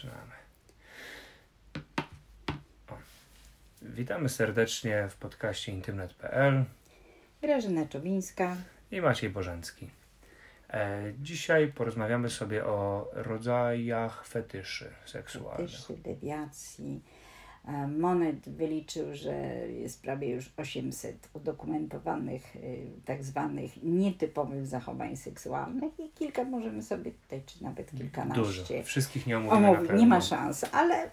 Zaczynamy. O. Witamy serdecznie w podcaście intymnet.pl Grażyna Czobińska. i Maciej Bożencki. E, dzisiaj porozmawiamy sobie o rodzajach fetyszy seksualnych. Fetyszy, dewiacji. Monet wyliczył, że jest prawie już 800 udokumentowanych y, tak zwanych nietypowych zachowań seksualnych i kilka możemy sobie tutaj, czy nawet kilkanaście Dużo. Wszystkich nie omówimy pewno. Nie ma szans, ale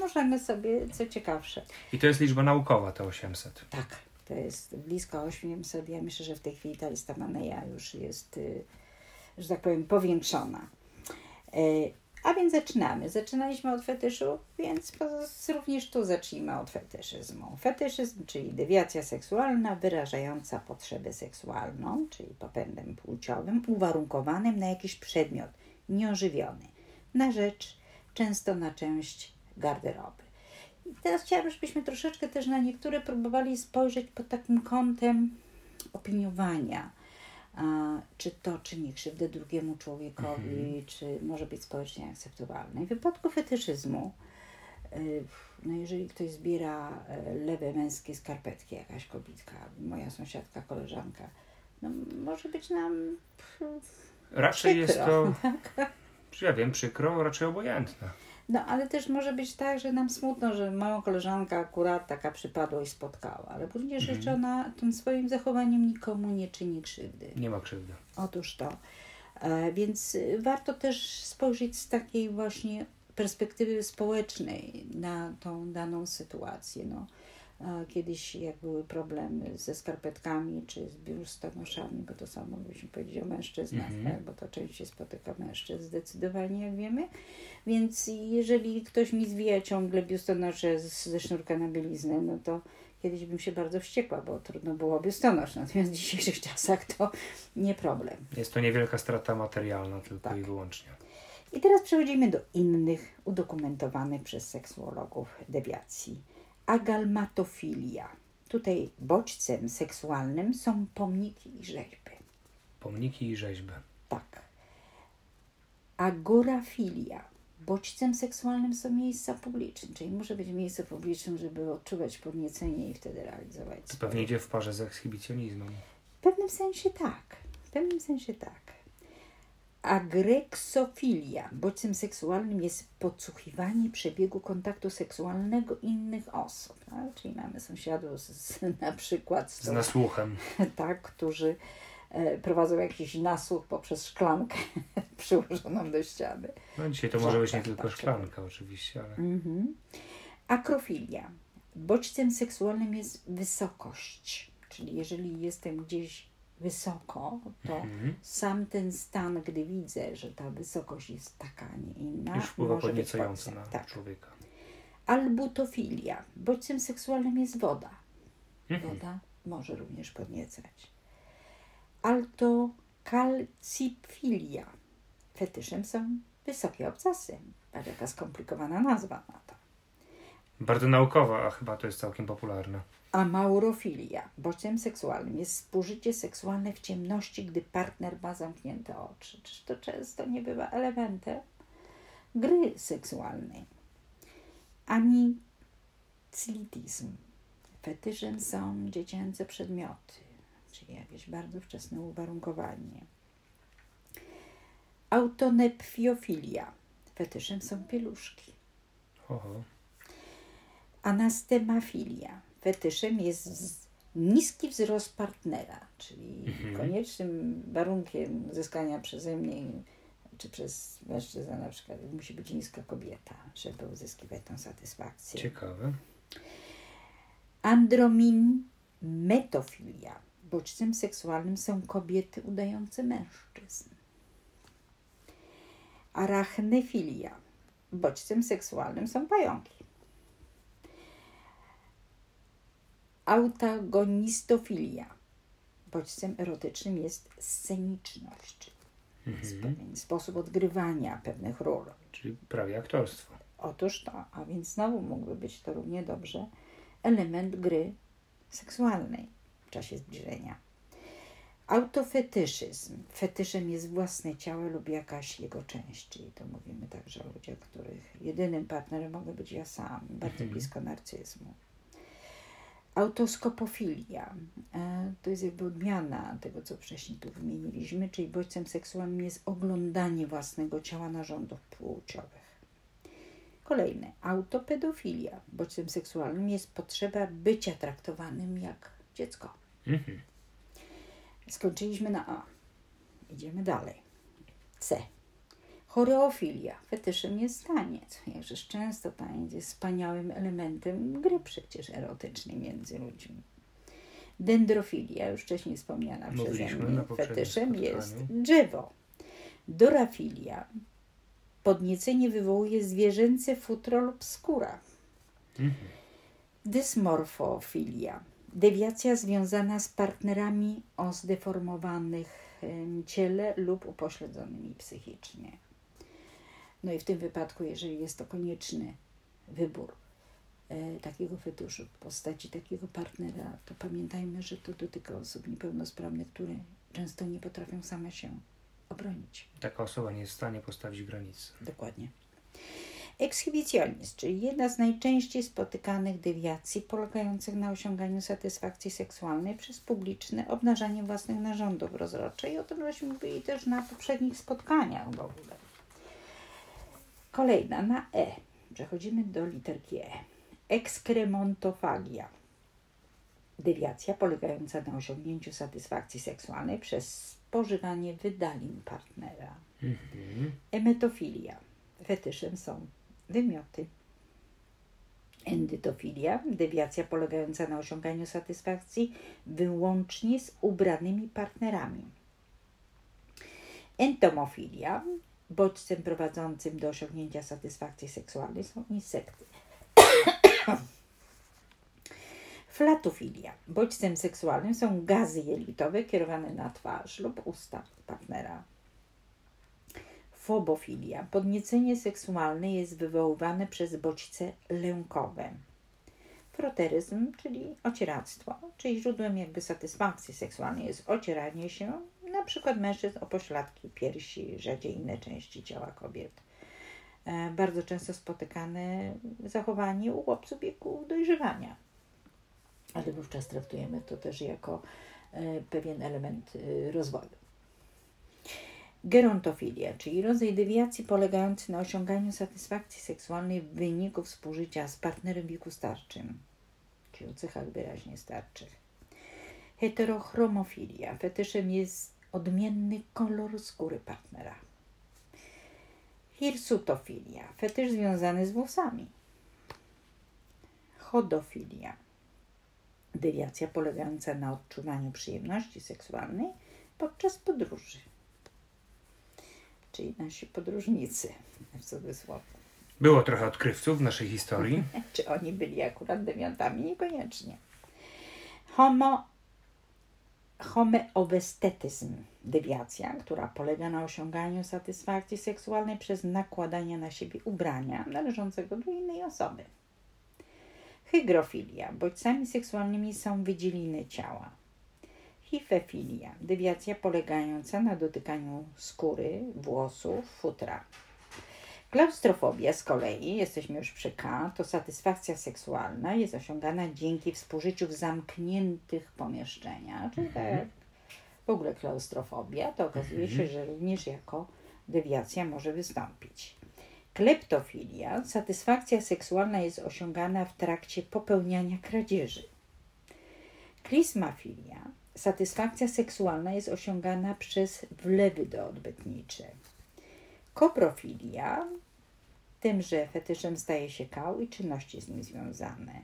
możemy sobie, co ciekawsze. I to jest liczba naukowa, te 800. Tak, to jest blisko 800. Ja myślę, że w tej chwili ta lista Maneja już jest, y, że tak powiem, powiększona. A więc zaczynamy. Zaczynaliśmy od fetyszu, więc również tu zacznijmy od fetyszyzmu. Fetyszyzm, czyli dewiacja seksualna wyrażająca potrzebę seksualną, czyli popędem płciowym, uwarunkowanym na jakiś przedmiot nieożywiony, na rzecz, często na część garderoby. I teraz chciałabym, żebyśmy troszeczkę też na niektóre próbowali spojrzeć pod takim kątem opiniowania. A, czy to czyni krzywdę drugiemu człowiekowi, czy może być społecznie akceptowalne. W wypadku fetyszyzmu, y, no jeżeli ktoś zbiera e, lewe męskie skarpetki, jakaś kobitka, moja sąsiadka, koleżanka, no może być nam Raczej jest Przykro. to, czy ja wiem, przykro, raczej obojętne. No, ale też może być tak, że nam smutno, że małą koleżanka akurat taka przypadłość spotkała, ale również Mhm. jeszcze ona tym swoim zachowaniem nikomu nie czyni krzywdy. Nie ma krzywdy. Otóż to. E, więc y, warto też spojrzeć z takiej właśnie perspektywy społecznej na tą daną sytuację. No, kiedyś jak były problemy ze skarpetkami czy z biustonoszami, bo to samo byśmy powiedzieli o mężczyznach, Mhm. tak? bo to częściej spotyka mężczyzn zdecydowanie, jak wiemy. Więc jeżeli ktoś mi zwija ciągle biustonosze ze sznurka na bieliznę, no to kiedyś bym się bardzo wściekła, bo trudno było biustonosz. Natomiast w dzisiejszych czasach to nie problem. Jest to niewielka strata materialna tylko Tak. i wyłącznie. I teraz przechodzimy do innych udokumentowanych przez seksuologów dewiacji. Agalmatofilia. Tutaj bodźcem seksualnym są pomniki i rzeźby. Pomniki i rzeźby. Tak. Agorafilia. Bodźcem seksualnym są miejsca publiczne, czyli muszę być w miejscu publicznym, żeby odczuwać podniecenie i wtedy realizować To pewnie idzie w parze z ekshibicjonizmem. W pewnym sensie tak. W pewnym sensie tak. Agreksofilia. Bodźcem seksualnym jest podsłuchiwanie przebiegu kontaktu seksualnego innych osób. No, czyli mamy sąsiadów z, z, na przykład z, Z nasłuchem. tak, którzy e, prowadzą jakiś nasłuch poprzez szklankę przyłożoną do ściany. No dzisiaj to może być nie Tak, tylko tak, szklanka oczywiście, ale Mhm. Akrofilia. Bodźcem seksualnym jest wysokość. Czyli jeżeli jestem gdzieś wysoko, to Mhm. sam ten stan, gdy widzę, że ta wysokość jest taka, a nie inna, już wpływa może podniecająco na Tak. człowieka. Albutofilia. Bodźcem seksualnym jest woda. Mhm. Woda może również podniecać. Altokalcifilia. Fetyszem są wysokie obcasy. Patrz, jaka skomplikowana nazwa na to. Bardzo naukowa, a chyba to jest całkiem popularne. Amaurofilia. Bodźcem seksualnym jest spożycie seksualne w ciemności, gdy partner ma zamknięte oczy. Czyż to często nie bywa elementem gry seksualnej? Anicylitizm. Fetyszem są dziecięce przedmioty, czyli jakieś bardzo wczesne uwarunkowanie. Autonepfiofilia. Fetyszem są pieluszki. Oho. Anastemafilia. Fetyszem jest niski wzrost partnera, czyli Mhm. koniecznym warunkiem uzyskania przeze mnie czy przez mężczyznę na przykład musi być niska kobieta, żeby uzyskiwać tą satysfakcję. Ciekawe. Androminmetofilia. Bodźcem seksualnym są kobiety udające mężczyzn. Arachnefilia. Bodźcem seksualnym są pająki. Autagonistofilia. Bodźcem erotycznym jest sceniczność, Mhm. pewien sposób odgrywania pewnych ról. Czyli prawie aktorstwo. Otóż to, a więc znowu mógłby być to równie dobrze element gry seksualnej w czasie zbliżenia. Autofetyszyzm. Fetyszem jest własne ciało lub jakaś jego część, czyli to mówimy także o ludziach, których jedynym partnerem mogę być ja sam, bardzo Mhm. blisko narcyzmu. Autoskopofilia e, to jest jakby odmiana tego, co wcześniej tu wymieniliśmy, czyli bodźcem seksualnym jest oglądanie własnego ciała narządów płciowych. Kolejne, autopedofilia. Bodźcem seksualnym jest potrzeba bycia traktowanym jak dziecko. Mhm. Skończyliśmy na A. Idziemy dalej. C. Choreofilia. Fetyszem jest taniec. Jakżeż często taniec jest wspaniałym elementem gry przecież erotycznej między ludźmi. Dendrofilia, już wcześniej wspomniana przeze mnie, fetyszem jest drzewo. Dorafilia. Podniecenie wywołuje zwierzęce futro lub skóra. Mhm. Dysmorfofilia. Dewiacja związana z partnerami o zdeformowanych ciele lub upośledzonymi psychicznie. No i w tym wypadku, jeżeli jest to konieczny wybór e, takiego fetuszu w postaci takiego partnera, to pamiętajmy, że to dotyka osób niepełnosprawnych, które często nie potrafią same się obronić. Taka osoba nie jest w stanie postawić granicy. Dokładnie. Ekshibicjonizm, czyli jedna z najczęściej spotykanych dewiacji polegających na osiąganiu satysfakcji seksualnej przez publiczne obnażanie własnych narządów rozrodczych. I o tym żeśmy mówili też na poprzednich spotkaniach w ogóle. Kolejna na E. Przechodzimy do literki E. Ekskremontofagia. Dewiacja polegająca na osiągnięciu satysfakcji seksualnej przez spożywanie wydalin partnera. Mhm. Emetofilia. Fetyszem są wymioty. Endytofilia. Dewiacja polegająca na osiąganiu satysfakcji wyłącznie z ubranymi partnerami. Entomofilia. Bodźcem prowadzącym do osiągnięcia satysfakcji seksualnej są insekty. Flatofilia. Bodźcem seksualnym są gazy jelitowe kierowane na twarz lub usta partnera. Fobofilia. Podniecenie seksualne jest wywoływane przez bodźce lękowe. Froteryzm, czyli ocieractwo, czyli źródłem jakby satysfakcji seksualnej jest ocieranie się przykład mężczyzn o pośladki piersi, rzadziej inne części ciała kobiet. E, Bardzo często spotykane zachowanie u chłopców wieku dojrzewania, ale wówczas traktujemy to też jako e, pewien element e, rozwoju. Gerontofilia, czyli rodzaj dewiacji polegający na osiąganiu satysfakcji seksualnej w wyniku współżycia z partnerem wieku starczym, czyli o cechach wyraźnie starczych. Heterochromofilia. Fetyszem jest odmienny kolor skóry partnera. Hirsutofilia. Fetysz związany z włosami. Chodofilia. Dewiacja polegająca na odczuwaniu przyjemności seksualnej podczas podróży czyli nasi podróżnicy, w cudzysłowie. Było trochę odkrywców w naszej historii. Czy oni byli akurat dewiantami? Niekoniecznie. Homo, homeobestetyzm, dewiacja, która polega na osiąganiu satysfakcji seksualnej przez nakładanie na siebie ubrania należącego do innej osoby. Hygrofilia. Bodźcami seksualnymi są wydzieliny ciała. Hifefilia. Dewiacja polegająca na dotykaniu skóry, włosów, futra. Klaustrofobia z kolei, jesteśmy już przy K, to satysfakcja seksualna jest osiągana dzięki współżyciu w zamkniętych pomieszczeniach, czyli tak jak w ogóle klaustrofobia, to okazuje się, że również jako dewiacja może wystąpić. Kleptofilia, satysfakcja seksualna jest osiągana w trakcie popełniania kradzieży. Klismafilia, satysfakcja seksualna jest osiągana przez wlewy doodbytnicze. Koprofilia, tym, że fetyszem staje się kał i czynności z nim związane.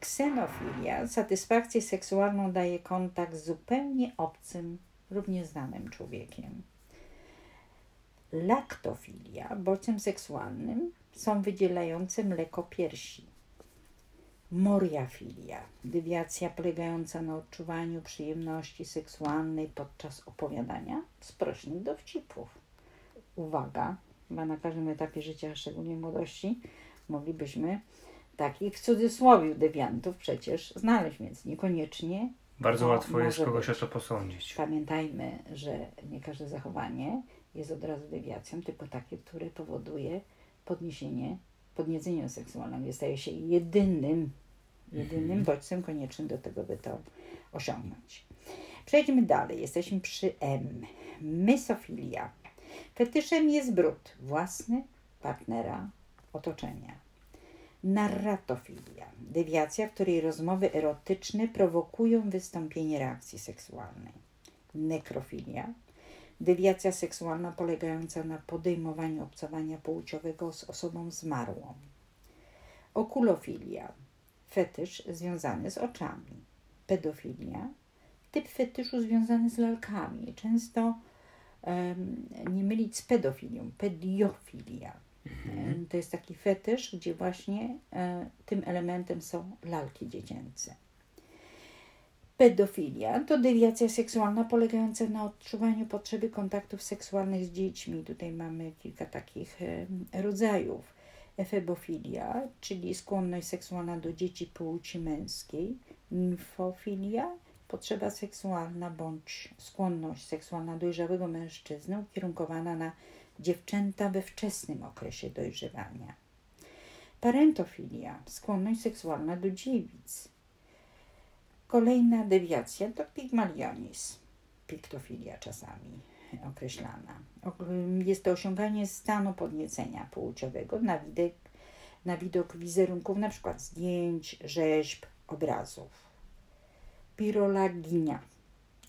Ksenofilia, satysfakcję seksualną daje kontakt z zupełnie obcym lub nieznanym człowiekiem. Laktofilia, bodźcem seksualnym są wydzielające mleko piersi. Moriafilia, dewiacja polegająca na odczuwaniu przyjemności seksualnej podczas opowiadania sprośnych dowcipów. Uwaga, chyba na każdym etapie życia, szczególnie młodości, moglibyśmy takich w cudzysłowie dewiantów przecież znaleźć, więc niekoniecznie Bardzo No, łatwo jest kogoś być. o to posądzić. Pamiętajmy, że nie każde zachowanie jest od razu dewiacją, tylko takie, które powoduje podniesienie, podniecenie seksualnego. Staje się jedynym, jedynym Mhm. bodźcem koniecznym do tego, by to osiągnąć. Przejdźmy dalej. Jesteśmy przy M. Mysofilia. Fetyszem jest brud własny, partnera, otoczenia. Narratofilia. Dewiacja, w której rozmowy erotyczne prowokują wystąpienie reakcji seksualnej. Nekrofilia. Dewiacja seksualna polegająca na podejmowaniu obcowania płciowego z osobą zmarłą. Okulofilia. Fetysz związany z oczami. Pedofilia. Typ fetyszu związany z lalkami. Często nie mylić z pedofilią. Pediofilia. Em, To jest taki fetysz, gdzie właśnie e, tym elementem są lalki dziecięce. Pedofilia to dewiacja seksualna polegająca na odczuwaniu potrzeby kontaktów seksualnych z dziećmi. Tutaj mamy kilka takich rodzajów. Efebofilia, czyli skłonność seksualna do dzieci płci męskiej. Nimfofilia, potrzeba seksualna bądź skłonność seksualna dojrzałego mężczyzny ukierunkowana na dziewczęta we wczesnym okresie dojrzewania. Parentofilia, skłonność seksualna do dziewic. Kolejna dewiacja to pigmalionizm, piktofilia czasami określana. Jest to osiąganie stanu podniecenia płciowego na widok, na widok wizerunków, przykład zdjęć, rzeźb, obrazów. Pirolaginia,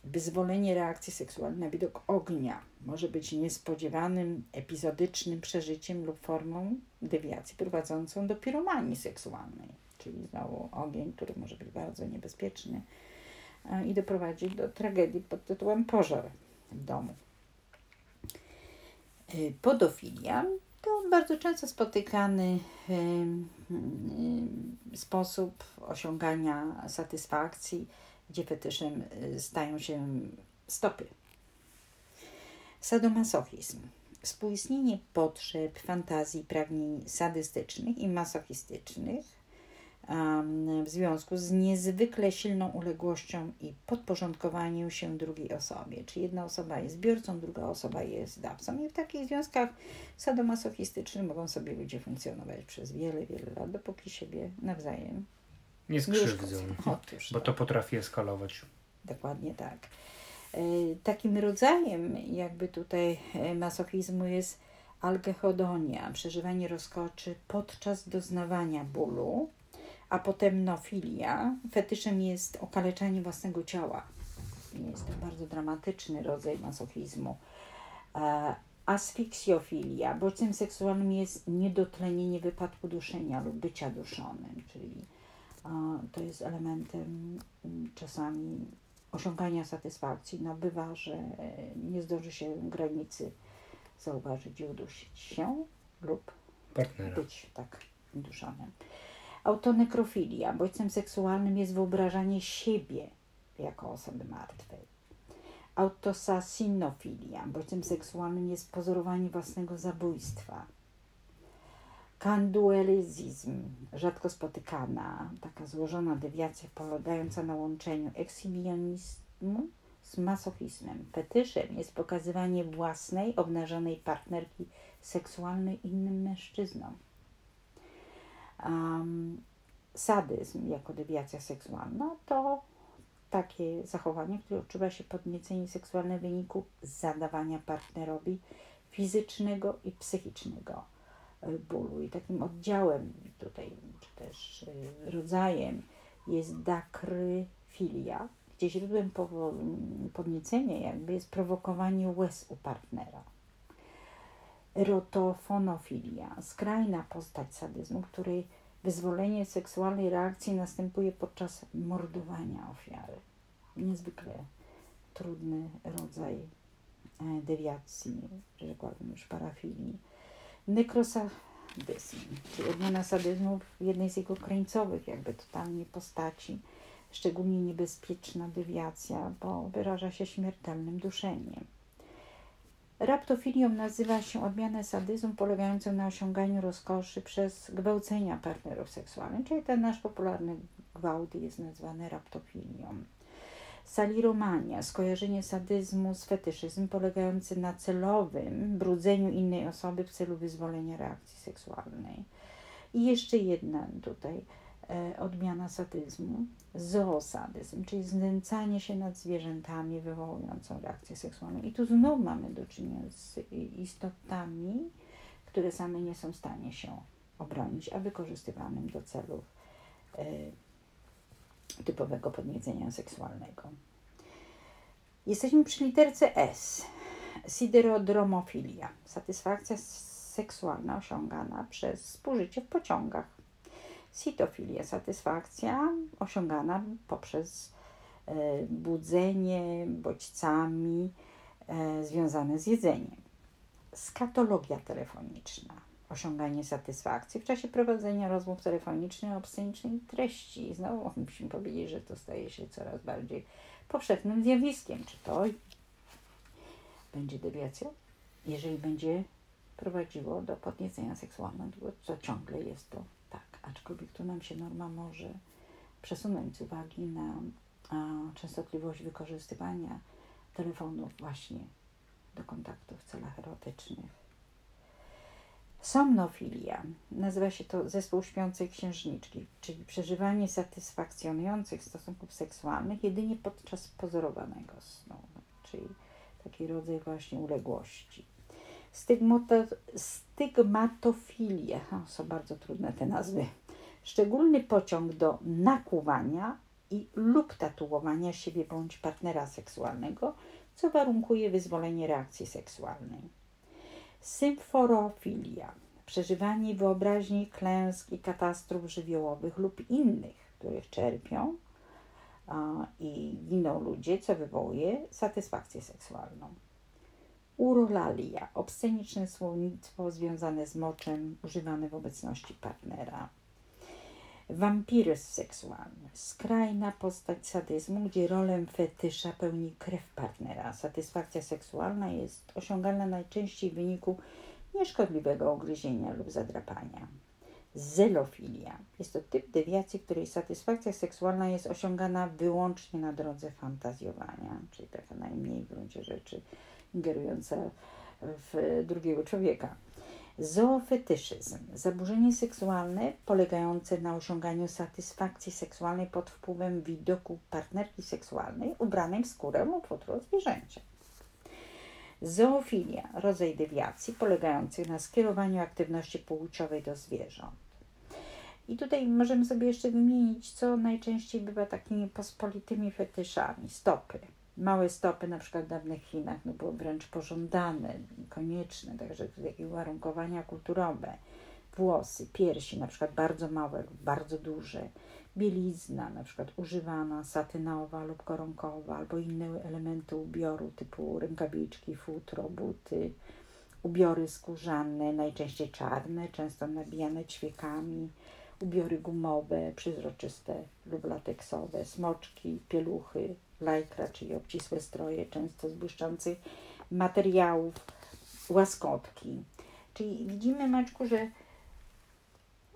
wyzwolenie reakcji seksualnej na widok ognia może być niespodziewanym, epizodycznym przeżyciem lub formą dewiacji prowadzącą do piromanii seksualnej, czyli znowu ogień, który może być bardzo niebezpieczny e, i doprowadzić do tragedii pod tytułem pożar w domu. Y, Podofilia to bardzo często spotykany y, sposób osiągania satysfakcji, gdzie fetyszem y, stają się stopy. Sadomasochizm. Współistnienie potrzeb, fantazji, pragnień sadystycznych i masochistycznych w związku z niezwykle silną uległością i podporządkowaniem się drugiej osobie. Czy jedna osoba jest biorcą, druga osoba jest dawcą. I w takich związkach sadomasochistycznych mogą sobie ludzie funkcjonować przez wiele, wiele lat, dopóki siebie nawzajem Nie skrzywdzą, uszkodzą. Otóż bo to. to potrafi eskalować. Dokładnie tak. E, Takim rodzajem jakby tutaj e, masochizmu jest algechodonia, przeżywanie rozkoczy podczas doznawania bólu, a potem nofilia. Fetyszem jest okaleczanie własnego ciała. Jest to bardzo dramatyczny rodzaj masochizmu. E, Asfiksjofilia. Bodźcem seksualnym jest niedotlenienie wypadku duszenia lub bycia duszonym, czyli to jest elementem mm, czasami osiągania satysfakcji. No bywa, że e, nie zdąży się granicy zauważyć i udusić się lub Partnera. być tak duszonym. Autonekrofilia. Bodźcem seksualnym jest wyobrażanie siebie jako osoby martwej. Autosasinofilia. Bodźcem seksualnym jest pozorowanie własnego zabójstwa. Kanduelizm, rzadko spotykana, taka złożona dewiacja polegająca na łączeniu ekshibionizmu z masochizmem. Fetyszem jest pokazywanie własnej, obnażonej partnerki seksualnej innym mężczyznom. Um, sadyzm jako dewiacja seksualna to takie zachowanie, które odczuwa się podniecenie seksualne w wyniku zadawania partnerowi fizycznego i psychicznego bólu. I takim oddziałem tutaj, czy też y, rodzajem jest dakryfilia, gdzie źródłem podniecenia jakby jest prowokowanie łez u partnera. Erotofonofilia, skrajna postać sadyzmu, której wyzwolenie seksualnej reakcji następuje podczas mordowania ofiary. Niezwykle trudny rodzaj e, dewiacji, rzekłabym już parafilii. Nekrosadyzm, czyli odmiana sadyzmu w jednej z jego krańcowych jakby totalnie postaci. Szczególnie niebezpieczna dewiacja, bo wyraża się śmiertelnym duszeniem. Raptofilią nazywa się odmianę sadyzmu polegającą na osiąganiu rozkoszy przez gwałcenia partnerów seksualnych, czyli ten nasz popularny gwałt jest nazwany raptofilią. Saliromania, skojarzenie sadyzmu z fetyszyzm polegający na celowym brudzeniu innej osoby w celu wyzwolenia reakcji seksualnej. I jeszcze jedna tutaj e, odmiana sadyzmu, zoosadyzm, czyli znęcanie się nad zwierzętami wywołującą reakcję seksualną. I tu znów mamy do czynienia z istotami, które same nie są w stanie się obronić, a wykorzystywanym do celów e, typowego podniecenia seksualnego. Jesteśmy przy literce S. Siderodromofilia. Satysfakcja seksualna osiągana przez spożycie w pociągach. Sitofilia. Satysfakcja osiągana poprzez e, budzenie bodźcami e, związane z jedzeniem. Skatologia telefoniczna osiąganie satysfakcji w czasie prowadzenia rozmów telefonicznych o treści. Znowu musimy powiedzieć, że to staje się coraz bardziej powszechnym zjawiskiem. Czy to będzie dewiacją? Jeżeli będzie prowadziło do podniecenia seksualnego, to ciągle jest to tak. Aczkolwiek tu nam się norma może przesunąć z uwagi na a, częstotliwość wykorzystywania telefonów właśnie do kontaktu w celach erotycznych Somnofilia. Nazywa się to zespół śpiącej księżniczki, czyli przeżywanie satysfakcjonujących stosunków seksualnych jedynie podczas pozorowanego snu, czyli taki rodzaj właśnie uległości. Stygmato, stygmatofilia, o, są bardzo trudne te nazwy. Szczególny pociąg do nakłuwania i lub tatuowania siebie bądź partnera seksualnego, co warunkuje wyzwolenie reakcji seksualnej Symforofilia, przeżywanie wyobraźni klęsk i katastrof żywiołowych lub innych, których czerpią a, i giną ludzie, co wywołuje satysfakcję seksualną. Urolalia, obsceniczne słownictwo związane z moczem używane w obecności partnera. Wampiryzm seksualny, skrajna postać sadyzmu, gdzie rolę fetysza pełni krew partnera. Satysfakcja seksualna jest osiągalna najczęściej w wyniku nieszkodliwego ugryzienia lub zadrapania. Zelofilia jest to typ dewiacji, której satysfakcja seksualna jest osiągana wyłącznie na drodze fantazjowania, czyli taka najmniej w gruncie rzeczy ingerująca w drugiego człowieka. Zoofetyszyzm, zaburzenie seksualne polegające na osiąganiu satysfakcji seksualnej pod wpływem widoku partnerki seksualnej ubranej w skórę lub futro zwierzęcia. Zoofilia, rodzaj dewiacji polegający na skierowaniu aktywności płciowej do zwierząt. I tutaj możemy sobie jeszcze wymienić, co najczęściej bywa takimi pospolitymi fetyszami. Stopy, małe stopy, na przykład w dawnych Chinach, no było wręcz pożądane, konieczne, także takie uwarunkowania kulturowe. Włosy, piersi, na przykład bardzo małe lub bardzo duże, bielizna, na przykład używana, satynowa lub koronkowa, albo inne elementy ubioru typu rękawiczki, futro, buty, ubiory skórzane, najczęściej czarne, często nabijane ćwiekami, ubiory gumowe, przezroczyste lub lateksowe, smoczki, pieluchy, lajkra, czyli obcisłe stroje, często z błyszczących materiałów, łaskotki. Czyli widzimy, Maczku, że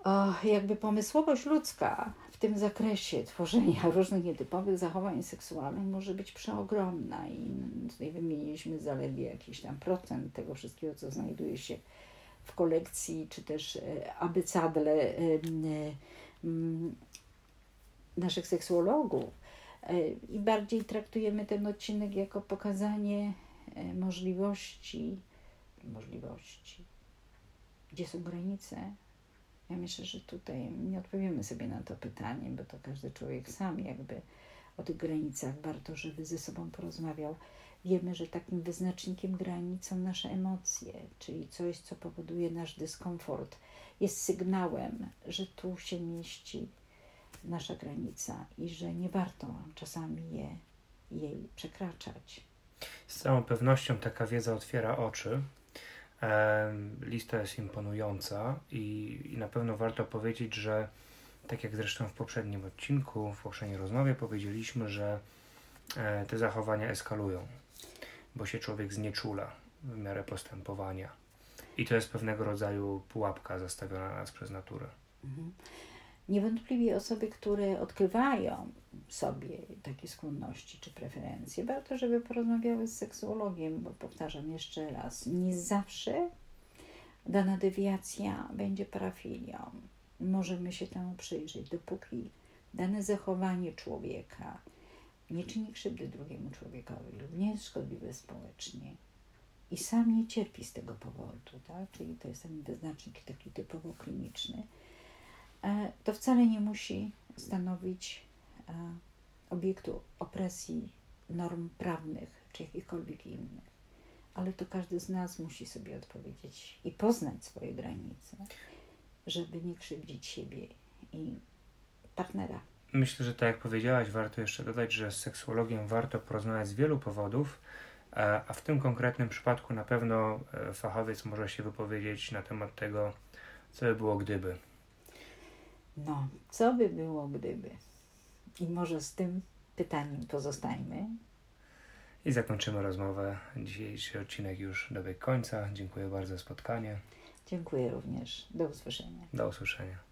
o, jakby pomysłowość ludzka w tym zakresie tworzenia różnych nietypowych zachowań seksualnych może być przeogromna i tutaj wymieniliśmy zaledwie jakiś tam procent tego wszystkiego, co znajduje się w kolekcji, czy też e, abycadle e, naszych seksuologów i bardziej traktujemy ten odcinek jako pokazanie e, możliwości, możliwości, gdzie są granice. Ja myślę, że tutaj nie odpowiemy sobie na to pytanie, bo to każdy człowiek sam jakby o tych granicach warto, żeby ze sobą porozmawiał. Wiemy, że takim wyznacznikiem granic są nasze emocje, czyli coś, co powoduje nasz dyskomfort, jest sygnałem, że tu się mieści nasza granica i że nie warto czasami je, jej przekraczać. Z całą pewnością taka wiedza otwiera oczy. Lista jest imponująca i, i na pewno warto powiedzieć, że tak jak zresztą w poprzednim odcinku, w poprzedniej rozmowie powiedzieliśmy, że e, te zachowania eskalują, bo się człowiek znieczula w miarę postępowania. I to jest pewnego rodzaju pułapka zastawiona nas przez naturę. Mhm. Niewątpliwie osoby, które odkrywają sobie takie skłonności czy preferencje, warto, żeby porozmawiały z seksuologiem, bo powtarzam jeszcze raz, nie zawsze dana dewiacja będzie parafilią. Możemy się temu przyjrzeć, dopóki dane zachowanie człowieka nie czyni krzywdy drugiemu człowiekowi lub nie jest szkodliwe społecznie i sam nie cierpi z tego powodu, tak? czyli to jest ten wyznacznik taki typowo kliniczny, to wcale nie musi stanowić e, obiektu opresji norm prawnych czy jakichkolwiek innych. Ale to każdy z nas musi sobie odpowiedzieć i poznać swoje granice, żeby nie krzywdzić siebie i partnera. Myślę, że tak jak powiedziałaś, warto jeszcze dodać, że z seksuologiem warto porozmawiać z wielu powodów, e, a w tym konkretnym przypadku na pewno e, fachowiec może się wypowiedzieć na temat tego, co by było gdyby. No, co by było gdyby? I może z tym pytaniem pozostańmy. I zakończymy rozmowę. Dzisiejszy odcinek już dobiegł końca. Dziękuję bardzo za spotkanie. Dziękuję również. Do usłyszenia. Do usłyszenia.